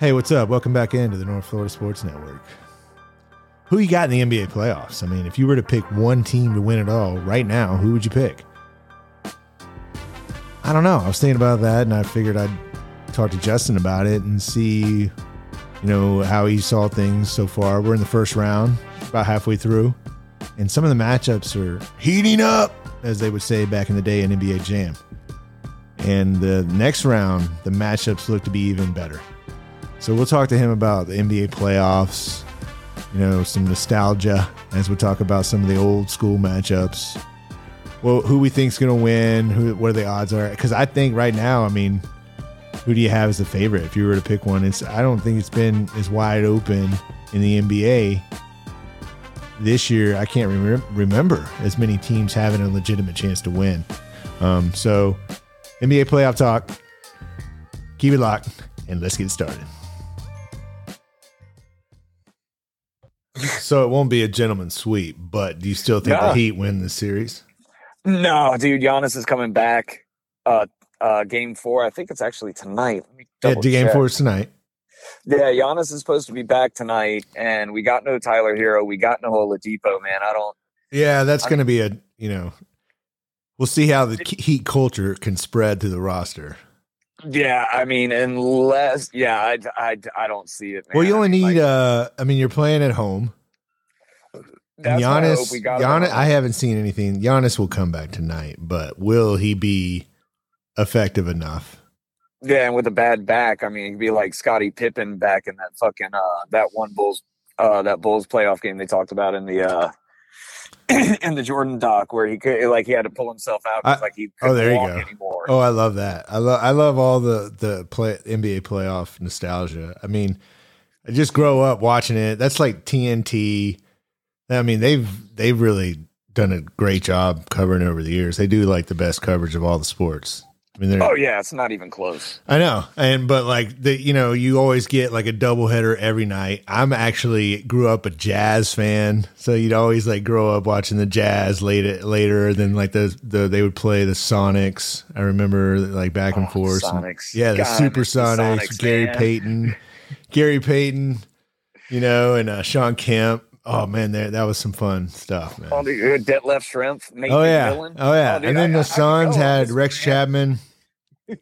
Hey, what's up? Welcome back into the North Florida Sports Network. Who you got in the NBA playoffs? I mean, if you were to pick one team to win it all right now, who would you pick? I don't know. I was thinking about that and I figured I'd talk to Justin about it and see, you know, how he saw things so far. We're in the first round, about halfway through, and some of the matchups are heating up, as they would say back in the day in NBA Jam. And the next round, the matchups look to be even better. So we'll talk to him about the NBA playoffs, you know, some nostalgia as we talk about some of the old school matchups. Well, who we think's going to win, who what are the odds are? Because I think right now, I mean, who do you have as a favorite? If you were to pick one, it's I don't think it's been as wide open in the NBA this year. I can't remember remember as many teams having a legitimate chance to win. Um, so NBA playoff talk. Keep it locked, and let's get started. So it won't be a gentleman's sweep, but do you still think No. the Heat win the series? No, dude, Giannis is coming back. Uh, uh, game four. I think it's actually tonight. Let me Yeah, the game check. four is tonight. Yeah, Giannis is supposed to be back tonight, and we got no Tyler Herro. We got no Oladipo. Man, I don't. Yeah, that's going to be a you know. We'll see how the Heat culture can spread to the roster. Yeah, I mean, unless yeah, I, I, I don't see it. Man. well, you only need. like, uh I mean, you're playing at home. And Giannis, Giannis. I haven't seen anything. Giannis will come back tonight, but will he be effective enough? Yeah, and with a bad back, I mean, he'd be like Scottie Pippen back in that fucking uh that one Bulls uh that Bulls playoff game they talked about in the uh in the Jordan doc where he could like he had to pull himself out I- like he oh, couldn't there you go. anymore. Oh, I love that. I love I love all the the play NBA playoff nostalgia. I mean, I just grow up watching it. That's like TNT. I mean, they've they've really done a great job covering over the years. They do like the best coverage of all the sports. I mean, they're Oh yeah, it's not even close. I know, and but like the you know you always get like a doubleheader every night. I'm actually grew up a jazz fan, so you'd always like grow up watching the jazz later later than like the the they would play the Sonics. I remember like back and Oh, forth. Sonics. yeah, the God, I Super the Sonics, Sonics, Gary man. Payton, Gary Payton, you know, and uh, Shawn Kemp. Oh man, there that was some fun stuff, man. Uh, Detlef Schrempf, Nathan Oh yeah, Dillon. oh yeah, dude, and then I- the Suns could go on had Rex man. Chapman.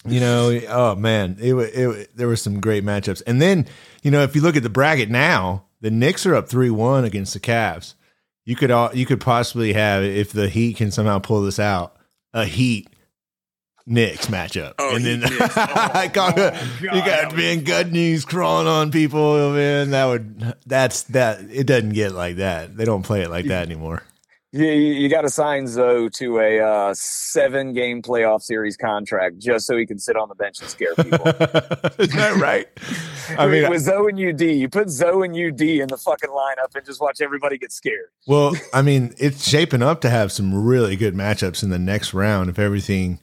You know, oh man, it, wa- it there were some great matchups. And then you know, if you look at the bracket now, the Knicks are up three one against the Cavs. You could all you could possibly have if the Heat can somehow pull this out a Heat Knicks matchup, Oh, and then Heat Oh, got oh, you God, got that Ben would- Goodnews crawling on people, man. That would that's that. It doesn't get like that. They don't play it like that anymore. You, you got to sign Zoe to a uh, seven game playoff series contract just so he can sit on the bench and scare people. Is that right? I mean, with Zoe and UD, you put Zoe and UD in the fucking lineup and just watch everybody get scared. well, I mean, it's shaping up to have some really good matchups in the next round if everything,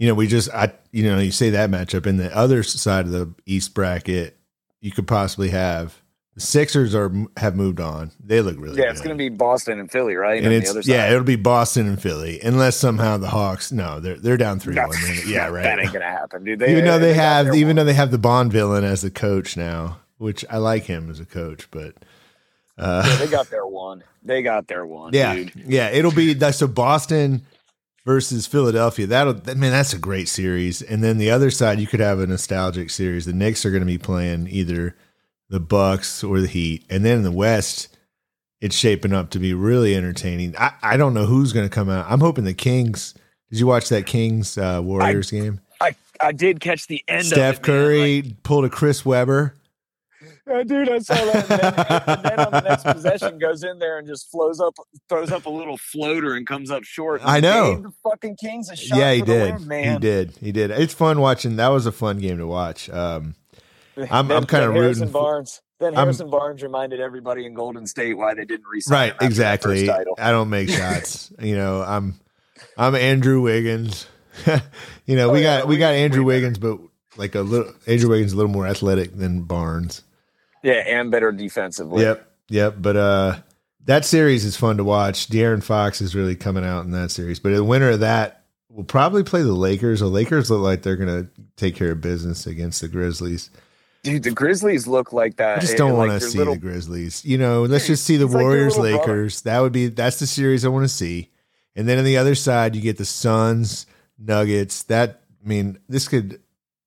you know, we just, I, you know, you say that matchup in the other side of the East bracket, you could possibly have the Sixers are have moved on. They look really good. Yeah, it's going to be Boston and Philly, right? and on it's the other side. yeah, it'll be Boston and Philly, unless somehow the Hawks. No, they're they're down three one. Yeah, right. That ain't going to happen, dude. They, even though they, got have, even one. though they have the Bond villain as the coach now, which I like him as a coach, but uh, Yeah, they got their one. They got their one, yeah, dude. yeah, it'll be that's so Boston versus Philadelphia. That'll that, man, that's a great series. And then the other side, you could have a nostalgic series. The Knicks are going to be playing either the Bucks or the Heat, and then in the West. It's shaping up to be really entertaining. I, I don't know who's going to come out. I'm hoping the Kings. Did you watch that Kings uh, Warriors game? I, I did catch the end Steph of it. Curry pulled a Chris Webber. Dude, I saw that. And then, and then on the next possession, goes in there and just flows up, throws up a little floater and comes up short. I know. the fucking Kings a shot. yeah, he did. win, man. He did. He did. It's fun watching. That was a fun game to watch. Um, I'm- Then- I'm kinda rooting for- Barnes. Then I'm- Harrison Barnes reminded everybody in Golden State why they didn't resign. right, exactly. I don't make shots. you know, I'm I'm Andrew Wiggins. you know, Oh, we yeah, got we we- got Andrew better. Wiggins, but like a little Andrew Wiggins a little more athletic than Barnes. Yeah, and better defensively. Yep, yep. But uh, that series is fun to watch. De'Aaron Fox is really coming out in that series. But the winner of that will probably play the Lakers. The Lakers look like they're going to take care of business against the Grizzlies. Dude, the Grizzlies look like that. I just don't like want to their see little- the Grizzlies. You know, let's just see the like their Warriors brother. Lakers. That would be that's the series I want to see. And then on the other side, you get the Suns Nuggets. That I mean, this could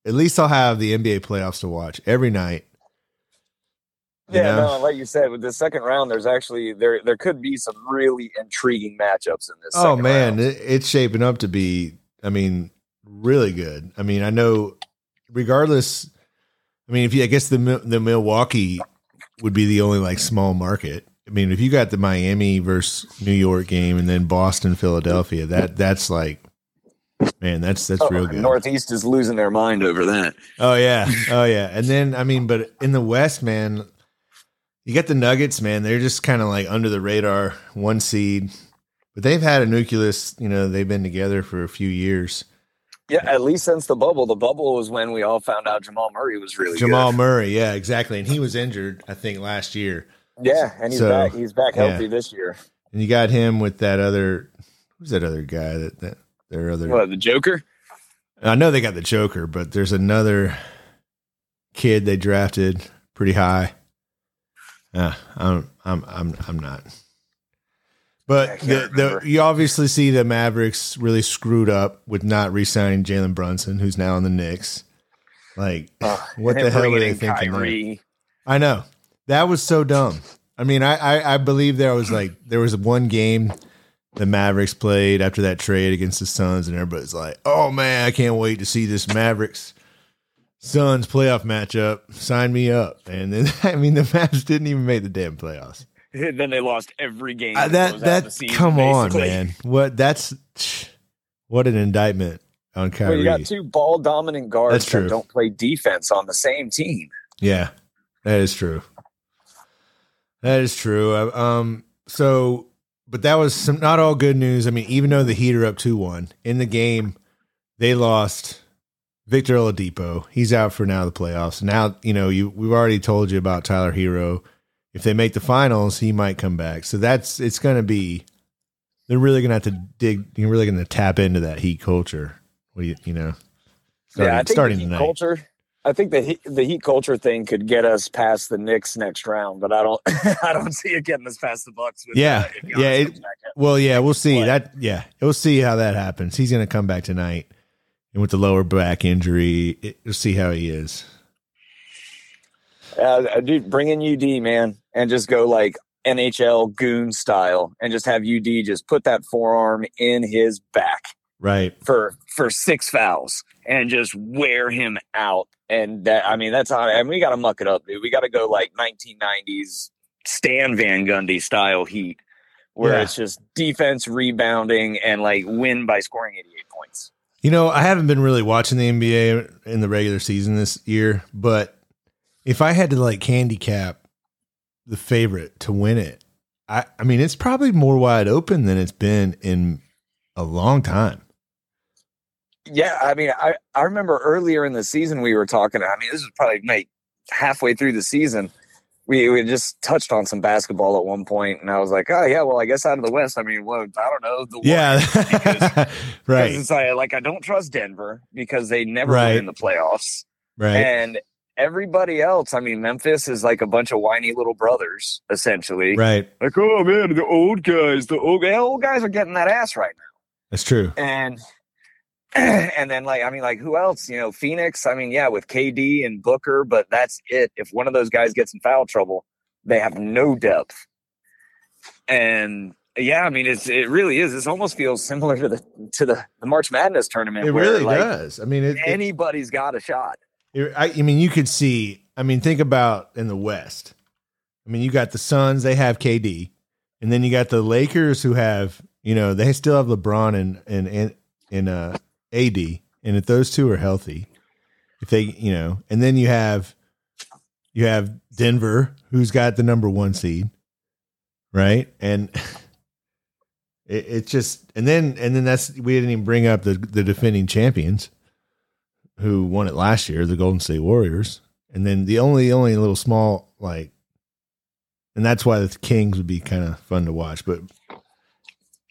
at least I'll have the NBA playoffs to watch every night. Yeah, know? no, like you said, with the second round, there's actually there there could be some really intriguing matchups in this. Oh man, it, it's shaping up to be. I mean, really good. I mean, I know, regardless. I mean, if you, I guess the the Milwaukee would be the only like small market. I mean, if you got the Miami versus New York game and then Boston, Philadelphia, that that's like, man, that's that's Oh, real good. Northeast is losing their mind over that. Oh yeah, oh yeah. And then I mean, but in the West, man, you get the Nuggets, man. They're just kind of like under the radar, one seed, but they've had a nucleus. You know, they've been together for a few years. Yeah, at least since the bubble. The bubble was when we all found out Jamal Murray was really Jamal good. Murray, yeah, exactly. And he was injured, I think, last year. Yeah, and he's So, back. He's back yeah. healthy this year. And you got him with that other. Who's that other guy? That that their other. What the Joker? I know they got the Joker, but there's another kid they drafted pretty high. Uh, I'm I'm I'm I'm not. But the, the you obviously see the Mavericks really screwed up with not re-signing Jalen Brunson, who's now in the Knicks. Like, Ugh, what the hell were they thinking? I know that was so dumb. I mean, I, I I believe there was like there was one game the Mavericks played after that trade against the Suns, and everybody's like, "Oh man, I can't wait to see this Mavericks Suns playoff matchup. Sign me up!" And then I mean, the Mavs didn't even make the damn playoffs. then they lost every game. Uh, to that close that season, come on, man. What that's what an indictment on Well, Kyrie. you got two ball dominant guards That's true. that don't play defense on the same team. Yeah, that is true. That is true. Uh, Um, so, but that was some not all good news. I mean, even though the Heat are up two one in the game, they lost Victor Oladipo. He's out for now the playoffs. Now you know you we've already told you about Tyler Herro. If they make the finals, he might come back. So that's it's going to be. They're really going to have to dig. You're really going to tap into that Heat culture. What do you you know? Starting, yeah, I think starting the heat tonight. culture. I think the heat, the heat culture thing could get us past the Knicks next round, but I don't. I don't see it getting us past the Bucks. With, Yeah, uh, yeah, it- comes back out. Well, yeah, we'll see Play. that. Yeah, we'll see how that happens. He's going to come back tonight, and with the lower back injury, it, we'll see how he is. Uh, dude, bring in UD, man, and just go like NHL goon style, and just have UD just put that forearm in his back Right. for for six fouls and just wear him out. And that, I mean, that's how. And we got to muck it up, dude. We got to go like 1990s Stan Van Gundy style Heat, where Yeah. it's just defense, rebounding, and like win by scoring 88 points. You know, I haven't been really watching the NBA in the regular season this year, but if I had to like handicap the favorite to win it, I, I mean, it's probably more wide open than it's been in a long time. Yeah, I mean, I, I remember earlier in the season we were talking. I mean, this was probably like halfway through the season. We we just touched on some basketball at one point, and I was like, oh yeah, well, I guess out of the West, I mean, well, I don't know, the Yeah. Because- right. Because like, like I don't trust Denver because they never Right. win in the playoffs, Right. and everybody else. I mean, Memphis is like a bunch of whiny little brothers, essentially. Right. Like, oh man, the old guys, the old, the old guys are getting that ass right now. That's true. and and then like I mean like who else you know Phoenix I mean yeah with KD and Booker but that's it if one of those guys gets in foul trouble they have no depth and yeah I mean it's it really is this almost feels similar to the to the, the March Madness tournament It really like, does. I mean, it, it- anybody's got a shot It- I, I mean, you could see. I mean, think about in the West. I mean, you got the Suns; they have KD, and then you got the Lakers, who have you know they still have LeBron and and and, and uh, AD, and if those two are healthy, if they you know, and then you have you have Denver, who's got the number one seed, right? And it, it's just and then and then that's we didn't even bring up the the defending champions who won it last year, the Golden State Warriors, and then the only only little small like, and that's why the Kings would be kind of fun to watch. But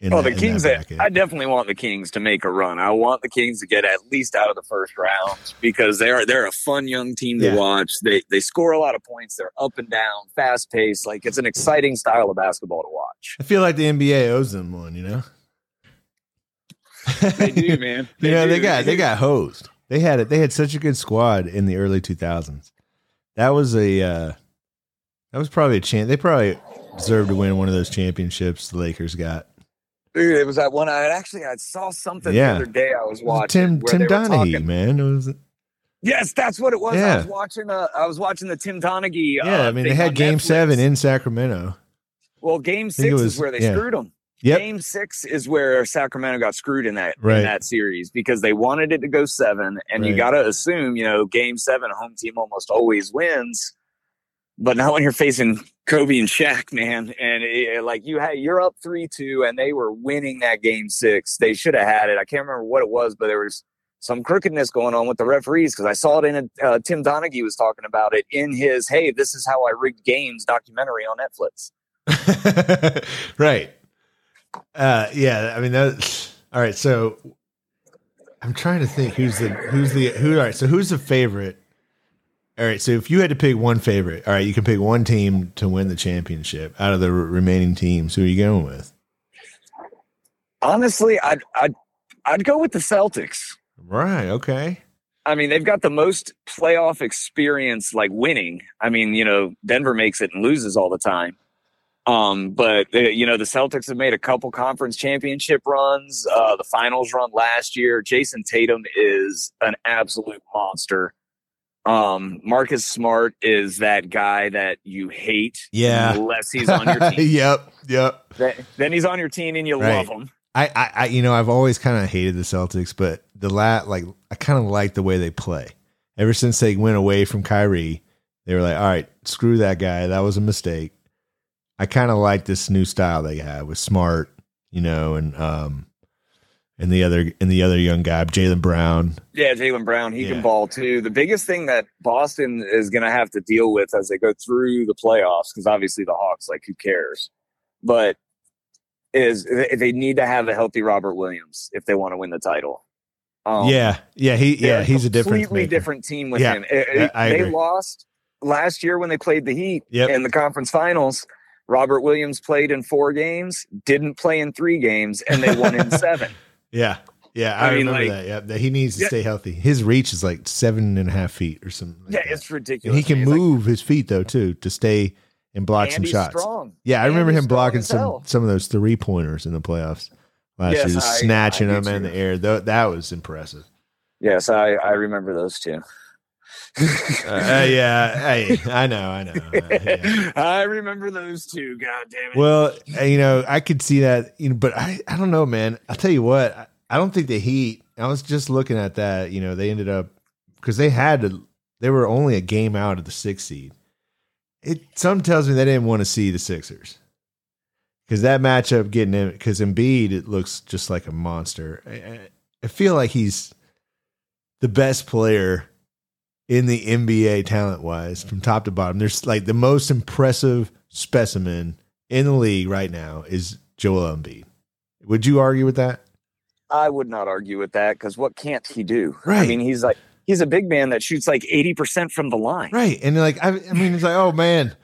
In oh, that- the in that Kings! I, definitely want the Kings to make a run. I want the Kings to get at least out of the first round because they're they're a fun young team to Yeah. watch. They they score a lot of points. They're up and down, fast paced. Like it's an exciting style of basketball to watch. I feel like the NBA owes them one. You know. They do, man. you know they got they got hosed. They had it. They had such a good squad in the early 2000s. That was a uh, that was probably a chance. They probably deserved to win one of those championships the Lakers got. Dude, it was that one. I actually I saw something Yeah. the other day. I was watching Tim Tim Donaghy, talking- man. It was Yes, that's what it was. Yeah. I was watching. Uh, I was watching the Tim Donaghy. yeah. uh, I mean, they had Game Netflix. Seven in Sacramento. Well, Game Six was- is where they yeah. screwed them. Yep. Game Six is where Sacramento got screwed in that Right. in that series because they wanted it to go seven, and you got to assume, you know, Game Seven, home team almost always wins. But not when you're facing Kobe and Shaq, man, and it, like you had, you're up three two, and they were winning that Game Six. They should have had it. I can't remember what it was, but there was some crookedness going on with the referees because I saw it in a, uh, Tim Donaghy was talking about it in his "Hey, this is how I rigged games" documentary on Netflix. right. Uh, yeah. I mean, that. All right. So I'm trying to think who's the who's the who. All right. So who's the favorite? All right. So if you had to pick one favorite, all right, you can pick one team to win the championship out of the re- remaining teams. Who are you going with? Honestly, I'd I'd I'd go with the Celtics. Right. Okay. I mean, they've got the most playoff experience, like winning. I mean, you know, Denver makes it and loses all the time. Um, but uh, you know, the Celtics have made a couple conference championship runs. Uh, the finals run last year. Jayson Tatum is an absolute monster. Um, Marcus Smart is that guy that you hate, Yeah. unless he's on your team. yep. Yep. Then- Then he's on your team and you Right. love him. I, I, I, you know, I've always kind of hated the Celtics, but the lat, like, I kind of like the way they play. Ever since they went away from Kyrie, they were like, all right, screw that guy. That was a mistake. I kind of like this new style they have with Smart, you know, and um, and the other and the other young guy, Jaylen Brown. Yeah, Jaylen Brown, he Yeah. can ball too. The biggest thing that Boston is going to have to deal with as they go through the playoffs, because obviously the Hawks, like, who cares? But is they need to have a healthy Robert Williams if they want to win the title. Um, yeah, yeah, he, yeah, he's a different, completely different team with Yeah, him. It- they agree. lost last year when they played the Heat Yep. in the conference finals. Robert Williams played in four games, didn't play in three games, and they won in seven. Yeah, yeah, I, I mean, remember like- that. Yeah, that he needs to Yeah. stay healthy. His reach is like seven and a half feet or something. like Yeah, that. it's and ridiculous. he can man. It's like- move his feet though too to stay and block and some shots. Strong. Yeah, I And remember him blocking some hell. some of those three pointers in the playoffs last Yes, year, just I- snatching I them in the air. Tho- that was impressive. Yes, I, I remember those two. Uh, uh, yeah, hey, I know, I know. uh, yeah. I remember those two. God damn it. Well, uh, you know, I could see that, you know, but I, I don't know, man. I'll tell you what, I, I don't think the Heat. I was just looking at that. You know, they ended up because they had to. They were only a game out of the sixth seed. It some tells me they didn't want to see the Sixers because that matchup getting in because Embiid it looks just like a monster. I- I feel like he's the best player in the NBA talent wise from top to bottom. There's like the most impressive specimen in the league right now is Joel Embiid. Would you argue with that? I would not argue with that because what can't he do? Right. I mean, he's like he's a big man that shoots like eighty percent from the line. Right. And like I, I mean it's like, oh man,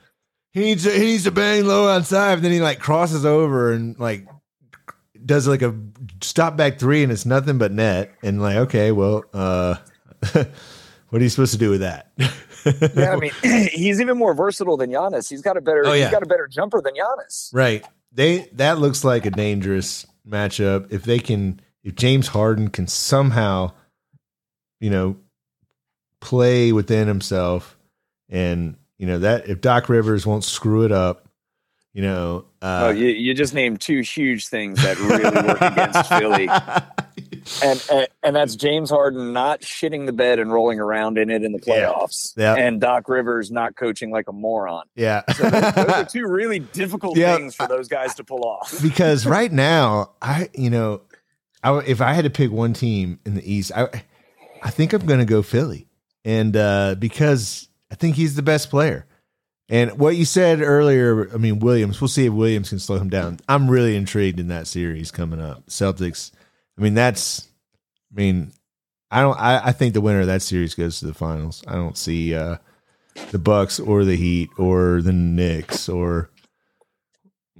he needs to, he needs to bang low outside, but then he like crosses over and like does like a stop back three and it's nothing but net. And like, okay, well, uh what are you supposed to do with that? Yeah, I mean, he's even more versatile than Giannis. He's got a better Oh, yeah. he's got a better jumper than Giannis. Right. They that looks like a dangerous matchup. If they can if James Harden can somehow, you know, play within himself and you know that if Doc Rivers won't screw it up, you know, uh oh, you, you just named two huge things that really work against Philly. And, and and that's James Harden not shitting the bed and rolling around in it in the playoffs, Yeah. and Doc Rivers not coaching like a moron. yeah. So those, those are two really difficult Yeah. things for those guys to pull off. because right now, I you know, I if I had to pick one team in the East, I I think I'm going to go Philly, and uh, because I think he's the best player. And what you said earlier, I mean Williams. We'll see if Williams can slow him down. I'm really intrigued in that series coming up. Celtics. I mean that's. I mean, I don't. I, I think the winner of that series goes to the finals. I don't see uh, the Bucks or the Heat or the Knicks or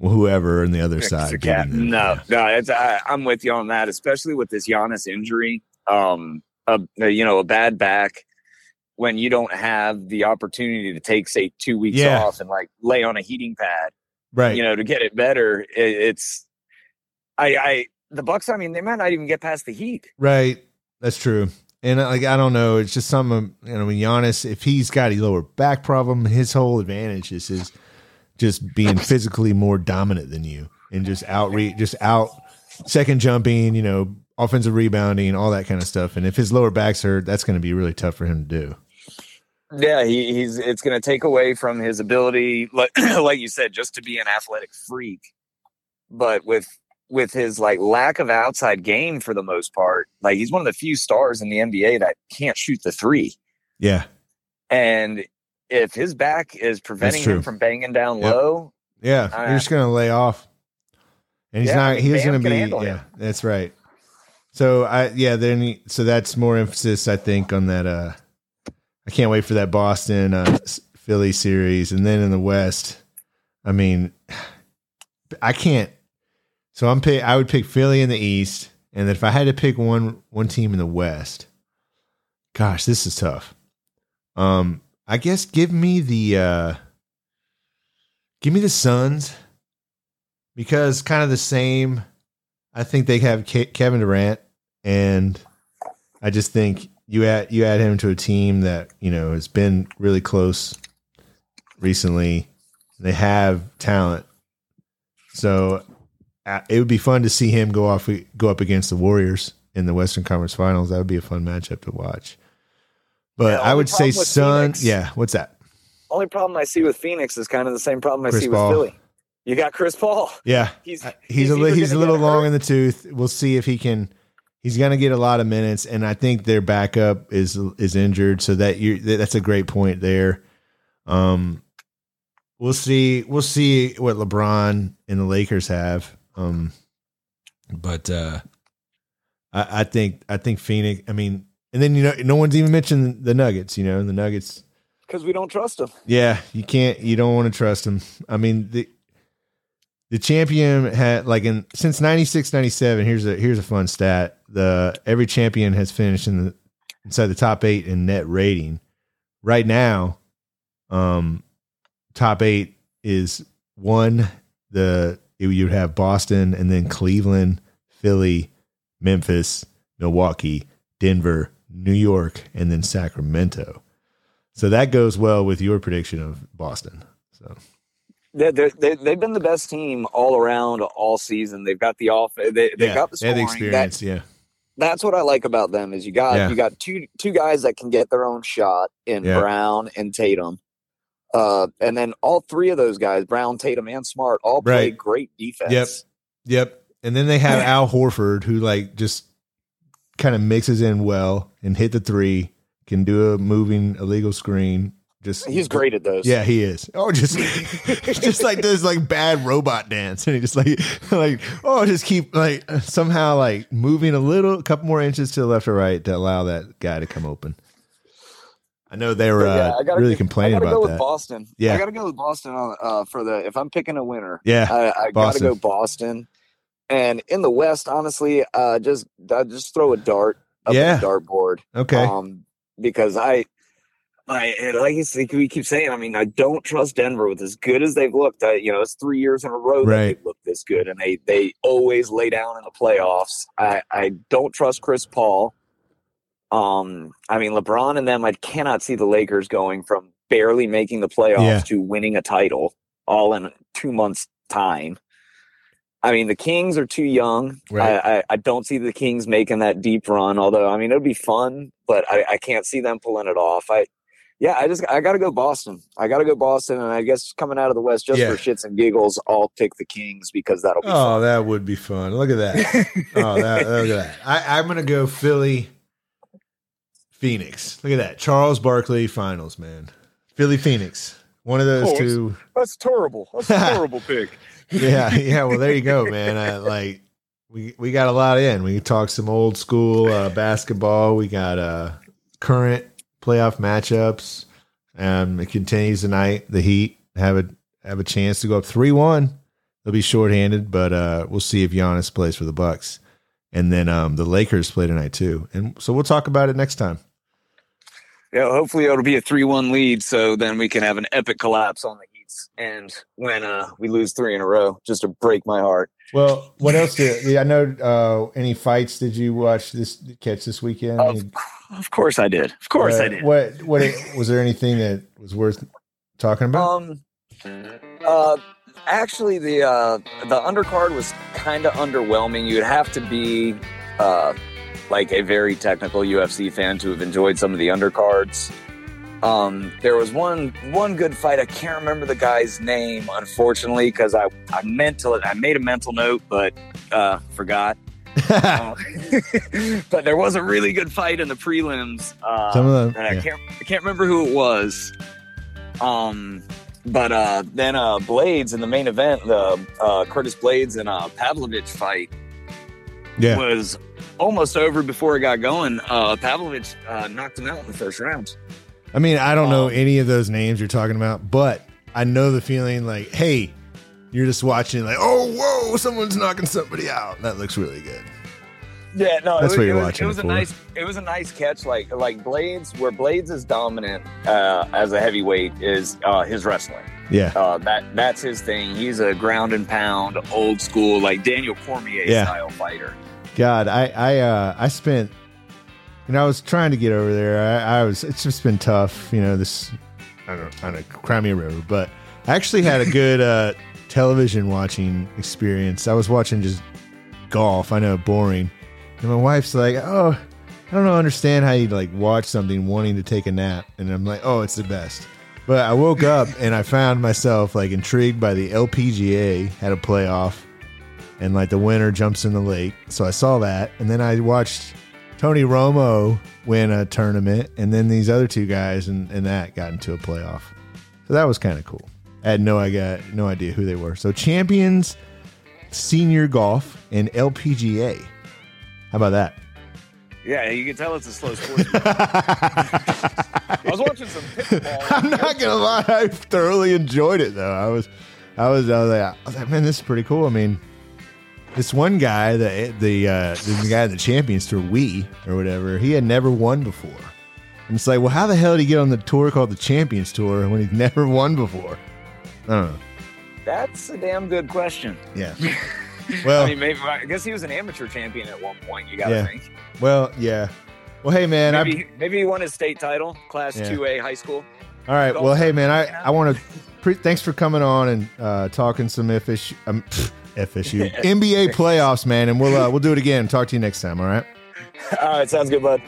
whoever on the other side. Yeah, no, no, it's, I, I'm with you on that, especially with this Giannis injury. Um, a, you know, a bad back when you don't have the opportunity to take, say, two weeks Yeah. off and like lay on a heating pad, right. you know, to get it better. It, it's, I, I, the Bucks. I mean, they might not even get past the Heat. Right. That's true. And uh, like I don't know, it's just some you know, when Giannis, if he's got a lower back problem, his whole advantage is his just being physically more dominant than you and just outreach, just out second jumping, you know, offensive rebounding, all that kind of stuff. And if his lower back's hurt, that's going to be really tough for him to do. Yeah, he, he's. It's going to take away from his ability, like, like you said, just to be an athletic freak. But with with his like lack of outside game for the most part, like he's one of the few stars in the NBA that can't shoot the three. Yeah. And if his back is preventing him from banging down Yep. low, Yeah. Uh, You're just going to lay off. And he's Yeah, not, he's Bam going to be, yeah, him. that's right. So I, yeah, then, he, so that's more emphasis, I think, on that. Uh, I can't wait for that Boston, uh, Philly series. And then in the West, I mean, I can't. So I'm pick, I would pick Philly in the East. And if I had to pick one, one team in the West, gosh, this is tough. Um, I guess give me the, uh, give me the Suns because kind of the same. I think they have Ke- Kevin Durant, and I just think you add you add him to a team that you know has been really close recently. They have talent, so it would be fun to see him go off go up against the Warriors in the Western Conference Finals. That would be a fun matchup to watch. But Yeah, I would say problem with Sun. Phoenix- Yeah, what's that? only problem I see with Phoenix is kind of the same problem I Chris see Paul. with Philly. You got Chris Paul. Yeah, He's Uh, he's, a li- he's a little long hurt- in the tooth. We'll see if he can. He's going to get a lot of minutes, and I think their backup is is injured, so that you that's a great point there. Um, we'll see. We'll see what LeBron and the Lakers have. Um, but uh, I, I think I think Phoenix. I mean, and then you know, no one's even mentioned the Nuggets. You know, the Nuggets. because we don't trust them. Yeah, you can't. You don't want to trust them. I mean, the the champion had like in since 96, 97, Here's a here's a fun stat. The every champion has finished in the inside the top eight in net rating. Right now, um, top eight is one. The you'd have Boston and then Cleveland, Philly, Memphis, Milwaukee, Denver, New York, and then Sacramento. So that goes well with your prediction of Boston. So They're, they're, they they've been the best team all around all season. They've got the off. They they yeah, got the they have scoring. the That- experience. yeah, that's what I like about them is you got Yeah. you got two two guys that can get their own shot in Yeah. Brown and Tatum. Uh, and then all three of those guys, Brown, Tatum, and Smart, all play Right. great defense. Yep. yep. And then they have Al Horford, who like just kind of mixes in well and hit the three, can do a moving illegal screen. Just He's great at those. Yeah, he is. Oh, just just like this like bad robot dance, and he just like like oh, just keep like somehow like moving a little, a couple more inches to the left or right to allow that guy to come open. I know they were yeah, uh, really go- complaining I gotta go with that. Boston. Yeah. I gotta go with Boston on uh for the if I'm picking a winner. Yeah, I, I gotta go Boston. And in the West, honestly, uh, just I just throw a dart up Yeah. at the dartboard. okay, Um, because I, I like you we keep saying, I mean, I don't trust Denver with as good as they've looked. I, you know, it's three years in a row that Right. they've looked this good, and they they always lay down in the playoffs. I I don't trust Chris Paul. Um, I mean, LeBron and them, I cannot see the Lakers going from barely making the playoffs Yeah. to winning a title all in two months' time. I mean, the Kings are too young. Right. I, I, I don't see the Kings making that deep run. Although, I mean, it'd be fun, but I, I can't see them pulling it off. I, yeah, I just I got to go Boston. I got to go Boston, and I guess coming out of the West just Yeah. for shits and giggles, I'll pick the Kings because that'll be oh, that would be fun. Look at that. oh, that, look at that. I, I'm gonna go Philly, Phoenix. Look at that. Charles Barkley finals, man. Philly, Phoenix. one of those Oh, two. That's terrible. That's a horrible pick. Yeah, yeah. Well, there you go, man. I, like we we got a lot in. We talked some old school uh, basketball. We got uh, current playoff matchups. Um, it continues tonight. The Heat have a have a chance to go up three one. They'll be shorthanded, but uh, we'll see if Giannis plays for the Bucks. And then um, the Lakers play tonight too. And so we'll talk about it next time. Yeah, hopefully it'll be a three-one lead, so then we can have an epic collapse on the Heats, and when uh, we lose three in a row, just to break my heart. Well, what else did I know? Uh, any fights did you watch this catch this weekend? Of, of course I did. Of course Uh, I did. What what was there anything that was worth talking about? Um, uh, actually, the uh, the undercard was kind of underwhelming. You'd have to be uh, like a very technical UFC fan to have enjoyed some of the undercards. Um, there was one one good fight. I can't remember the guy's name, unfortunately, because I I meant to. I made a mental note, but uh, forgot. Uh, but there was a really good fight in the prelims. Uh, Some of them, I yeah. can't I can't remember who it was. Um, but uh, then uh, Blaydes in the main event, the uh, Curtis Blaydes and uh, Pavlovich fight yeah, was almost over before it got going. Uh, Pavlovich uh, knocked him out in the first round. I mean, I don't know um, any of those names you're talking about, but I know the feeling. Like, hey, you're just watching, like, oh, whoa, someone's knocking somebody out. That looks really good. Yeah, no, That's it was, what you're it was, watching It was a for. nice, it was a nice catch. Like like Blaydes, where Blaydes is dominant uh, as a heavyweight is uh, his wrestling. Yeah, Uh, that that's his thing. He's a ground and pound, old school, like Daniel Cormier Yeah. style fighter. God, I I uh, I spent, you know, I was trying to get over there. I, I was. It's just been tough, you know. This, I don't know, I don't River, but I actually had a good uh, television watching experience. I was watching just golf. I know, boring. And my wife's like, "Oh, I don't know, understand how you like watch something wanting to take a nap," and I'm like, "Oh, it's the best." But I woke up and I found myself like intrigued by the LPGA had a playoff, and like the winner jumps in the lake. So I saw that, and then I watched Tony Romo win a tournament, and then these other two guys and, and that got into a playoff. So that was kind of cool. I had no I got no idea who they were. So champions, senior golf, and LPGA. How about that? Yeah, you can tell it's a slow sport. I was watching some pickleball. I'm not gonna lie, I thoroughly enjoyed it though. I was, I was, I was like, I was like, man, this is pretty cool. I mean, this one guy, the the uh, the guy at the Champions Tour, we or whatever, he had never won before. And it's like, well, how the hell did he get on the tour called the Champions Tour when he's never won before? I don't know. That's a damn good question. Yeah. Well, I mean, maybe I guess he was an amateur champion at one point. You got to Yeah. think. well, yeah. Well, hey man, I Maybe, maybe he won his state title, Class Yeah. Two A high school. All right. Golf Well, hey man, I, I want to pre- thanks for coming on and uh, talking some ifish. um, FSU NBA playoffs, man, and we'll uh, we'll do it again. Talk to you next time. All right. All right, sounds good, bud.